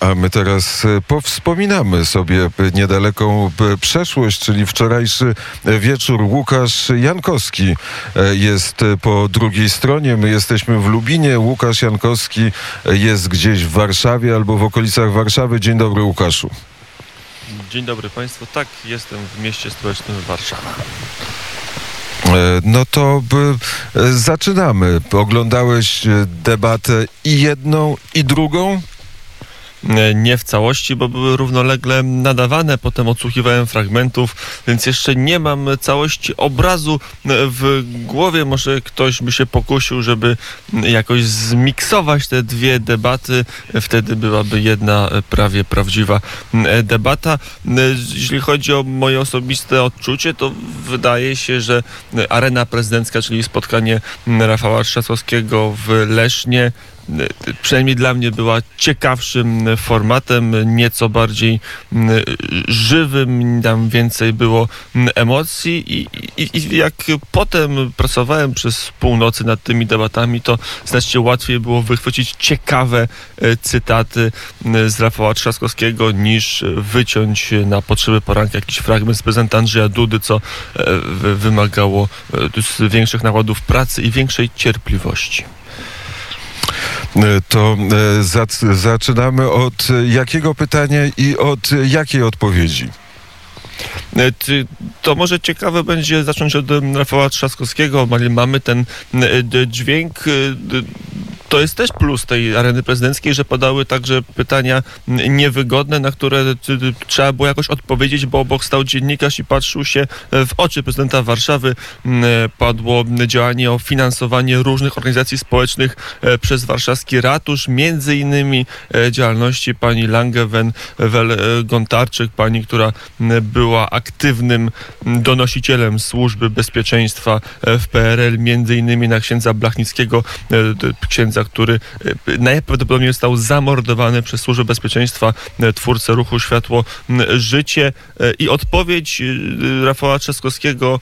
A my teraz e, powspominamy sobie niedaleką e, przeszłość, czyli wczorajszy wieczór. Łukasz Jankowski e, jest po drugiej stronie. My jesteśmy w Lubinie. Łukasz Jankowski jest gdzieś w Warszawie albo w okolicach Warszawy. Dzień dobry, Łukaszu. Dzień dobry Państwu. Tak, jestem w mieście stołecznym Warszawa. No to zaczynamy. Oglądałeś debatę i jedną, i drugą? E, nie w całości, bo były równolegle nadawane. Potem odsłuchiwałem fragmentów, więc jeszcze nie mam całości obrazu e, w głowie. Może ktoś by się pokusił, żeby jakoś zmiksować te dwie debaty. Wtedy byłaby jedna prawie prawdziwa e, debata. Jeśli chodzi o moje osobiste odczucie, to wydaje się, że arena prezydencka, czyli spotkanie Rafała Trzaskowskiego w Lesznie, przynajmniej dla mnie była ciekawszym formatem, nieco bardziej żywym, tam więcej było emocji i, i, i jak potem pracowałem przez północy nad tymi debatami, to znacznie łatwiej było wychwycić ciekawe e, cytaty z Rafała Trzaskowskiego niż wyciąć na potrzeby poranka jakiś fragment z prezenta Andrzeja Dudy, co e, wymagało e, większych nakładów pracy i większej cierpliwości. E, to e, zaczynamy od jakiego pytania i od jakiej odpowiedzi? E, to może ciekawe będzie zacząć od Rafała Trzaskowskiego. Mamy ten dźwięk to jest też plus tej areny prezydenckiej, że padały także pytania niewygodne, na które trzeba było jakoś odpowiedzieć, bo obok stał dziennikarz i patrzył się w oczy prezydenta Warszawy. Padło działanie o finansowanie różnych organizacji społecznych e, przez warszawski ratusz, między innymi e, działalności pani Langewen-Gontarczyk, pani, która była aktywnym donosicielem służby bezpieczeństwa e, w PRL, między innymi na księdza Blachnickiego, księdza który e, najprawdopodobniej został zamordowany przez Służbę Bezpieczeństwa, e, twórcę ruchu Światło Życie. E, I odpowiedź Rafała Trzaskowskiego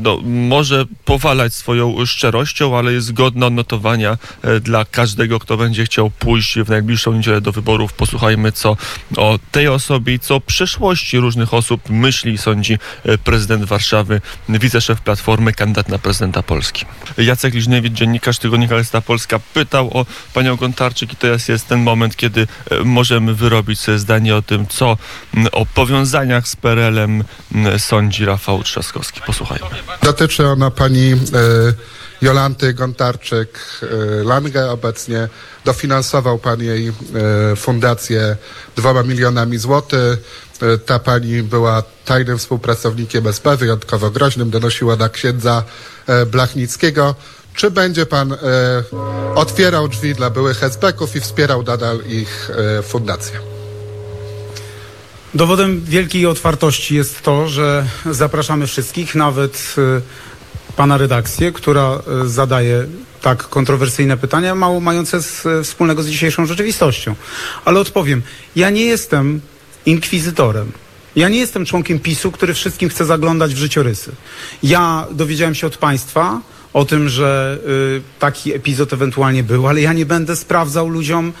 no, może powalać swoją szczerością, ale jest godna odnotowania dla każdego, kto będzie chciał pójść w najbliższą niedzielę do wyborów. Posłuchajmy, co o tej osobie i co o przeszłości różnych osób myśli i sądzi prezydent Warszawy, wiceszef Platformy, kandydat na prezydenta Polski. Jacek Liźniewicz, dziennikarz Tygodnika Gazeta Polska, pyta pytał o panią Gontarczyk i teraz jest ten moment, kiedy e, możemy wyrobić sobie zdanie o tym, co o powiązaniach z PRL-em sądzi Rafał Trzaskowski. Posłuchajmy. Dotyczy ona pani e, Jolanty Gontarczyk-Lange e, obecnie. Dofinansował pan jej fundację dwoma milionami złotych. Ta pani była tajnym współpracownikiem SP, wyjątkowo groźnym, donosiła na księdza Blachnickiego. Czy będzie pan e, otwierał drzwi dla byłych hezbeków i wspierał nadal ich e, fundację? Dowodem wielkiej otwartości jest to, że zapraszamy wszystkich, nawet e, pana redakcję, która e, zadaje tak kontrowersyjne pytania, mało mające z, e, wspólnego z dzisiejszą rzeczywistością. Ale odpowiem, ja nie jestem inkwizytorem. Ja nie jestem członkiem PiSu, który wszystkim chce zaglądać w życiorysy. Ja dowiedziałem się od państwa, o tym, że y, taki epizod ewentualnie był, ale ja nie będę sprawdzał ludziom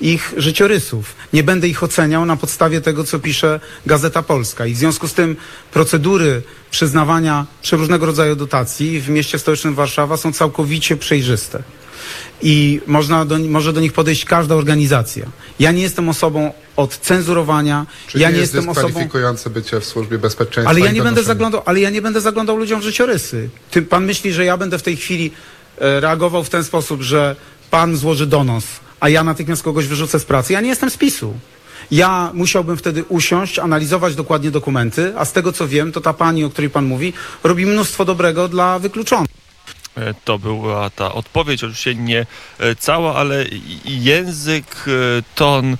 ich życiorysów. Nie będę ich oceniał na podstawie tego, co pisze Gazeta Polska. I w związku z tym procedury przyznawania przeróżnego rodzaju dotacji w mieście stołecznym Warszawa są całkowicie przejrzyste i można do, może do nich podejść każda organizacja. Ja nie jestem osobą od cenzurowania. Czyli ja nie, jest jestem osobą. bycie w służbie bezpieczeństwa. Ale ja nie będę zaglądał, ale ja nie będę zaglądał ludziom w życiorysy. Ty, pan myśli, że ja będę w tej chwili e, reagował w ten sposób, że pan złoży donos, a ja natychmiast kogoś wyrzucę z pracy. Ja nie jestem z PiSu. Ja musiałbym wtedy usiąść, analizować dokładnie dokumenty, a z tego co wiem, to ta pani, o której pan mówi, robi mnóstwo dobrego dla wykluczonych. E, to była ta odpowiedź, oczywiście nie e, cała, ale język, e, ton,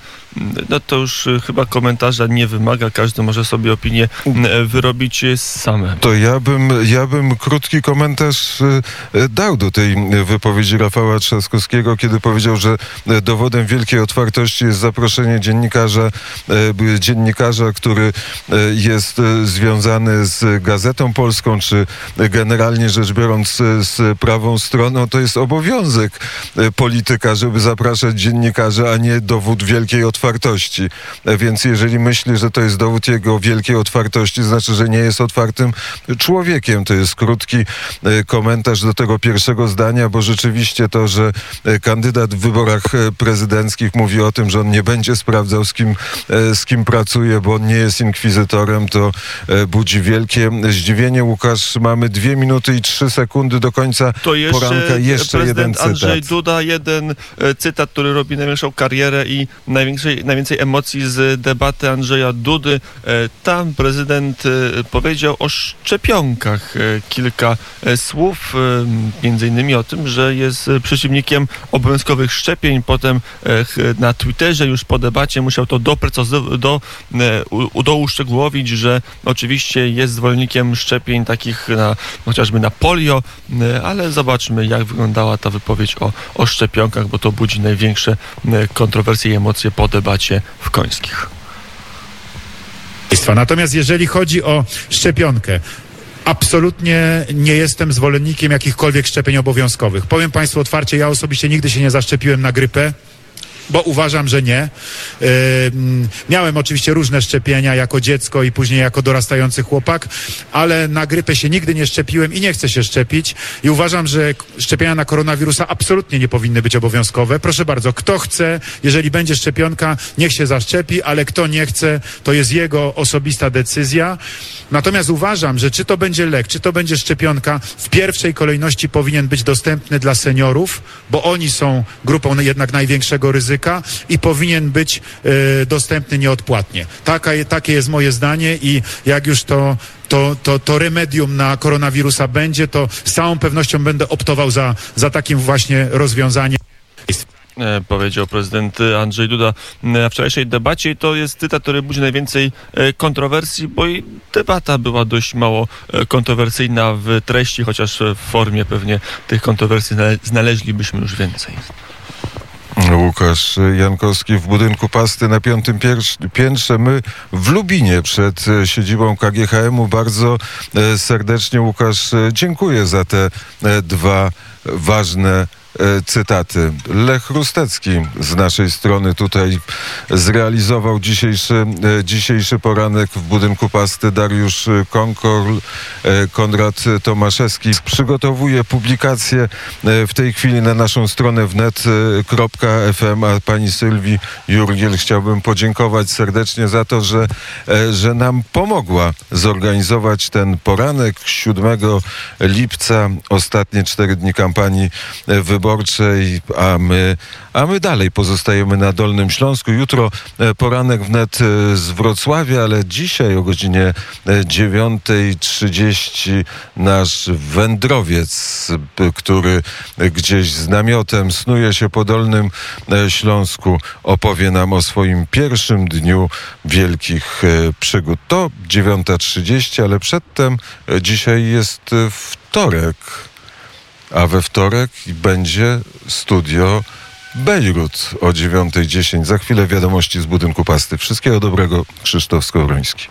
no to już chyba komentarza nie wymaga, każdy może sobie opinię wyrobić samemu. To ja bym, ja bym krótki komentarz dał do tej wypowiedzi Rafała Trzaskowskiego, kiedy powiedział, że dowodem wielkiej otwartości jest zaproszenie dziennikarza, dziennikarza, który jest związany z Gazetą Polską, czy generalnie rzecz biorąc z prawą stroną, to jest obowiązek e, polityka, żeby zapraszać dziennikarzy, a nie dowód wielkiej otwartości. E, Więc jeżeli myśli, że to jest dowód jego wielkiej otwartości, znaczy, że nie jest otwartym człowiekiem. To jest krótki e, komentarz do tego pierwszego zdania, bo rzeczywiście to, że e, kandydat w wyborach prezydenckich mówi o tym, że on nie będzie sprawdzał, z kim, z kim pracuje, bo on nie jest inkwizytorem, to budzi wielkie zdziwienie. Łukasz, mamy dwie minuty i trzy sekundy do końca To jeszcze, poranka. Jeszcze jeden cytat. Andrzej Duda, jeden e, cytat, który robi największą karierę i największej, najwięcej emocji z debaty Andrzeja Dudy. E, Tam prezydent e, powiedział o szczepionkach kilka słów, między innymi o tym, że jest przeciwnikiem obowiązkowych szczepień. Potem na Twitterze już po debacie musiał to doprecyzować, do, do uszczegółowić, że oczywiście jest zwolennikiem szczepień takich na, chociażby na polio, ale zobaczmy jak wyglądała ta wypowiedź o, o szczepionkach, bo to budzi największe e, kontrowersje i emocje po debacie w Końskich. Natomiast jeżeli chodzi o szczepionkę, absolutnie nie jestem zwolennikiem jakichkolwiek szczepień obowiązkowych. Powiem Państwu otwarcie, ja osobiście nigdy się nie zaszczepiłem na grypę. Bo uważam, że nie. Ym, miałem oczywiście różne szczepienia jako dziecko i później jako dorastający chłopak, ale na grypę się nigdy nie szczepiłem i nie chcę się szczepić. I uważam, że szczepienia na koronawirusa absolutnie nie powinny być obowiązkowe. Proszę bardzo, kto chce, jeżeli będzie szczepionka, niech się zaszczepi, ale kto nie chce, to jest jego osobista decyzja. Natomiast uważam, że czy to będzie lek, czy to będzie szczepionka, w pierwszej kolejności powinien być dostępny dla seniorów, bo oni są grupą jednak największego ryzyka i powinien być e, dostępny nieodpłatnie. Taka, takie jest moje zdanie i jak już to to, to, to remedium na koronawirusa będzie, to z całą pewnością będę optował za, za takim właśnie rozwiązaniem. e, powiedział prezydent Andrzej Duda na wczorajszej debacie i to jest cytat, który budzi najwięcej e, kontrowersji, bo i debata była dość mało kontrowersyjna w treści, chociaż w formie pewnie tych kontrowersji znale- znaleźlibyśmy już więcej. Łukasz Jankowski w budynku pasty na piątym piętrze. My w Lubinie przed e, siedzibą KGHM-u bardzo e, serdecznie Łukasz e, dziękuję za te dwa ważne cytaty. Lech Rustecki z naszej strony tutaj zrealizował dzisiejszy, e, dzisiejszy poranek w budynku pasty. Dariusz e, Konkor, e, Konrad Tomaszewski przygotowuje publikację e, w tej chwili na naszą stronę wnet.fm, a pani Sylwii Jurgiel chciałbym podziękować serdecznie za to, że, e, że nam pomogła zorganizować ten poranek 7 lipca, ostatnie cztery dni kampanii e, wyborczej, a my, a my dalej pozostajemy na Dolnym Śląsku. Jutro e, poranek wnet e, z Wrocławia, ale dzisiaj o godzinie e, 9.30 nasz wędrowiec, który gdzieś z namiotem snuje się po Dolnym e, Śląsku, opowie nam o swoim pierwszym dniu wielkich e, przygód. To 9.30, ale przedtem e, dzisiaj jest e, wtorek, a we wtorek będzie studio Bejrut o 9.10. Za chwilę wiadomości z budynku pasty. Wszystkiego dobrego, Krzysztof Skowroński.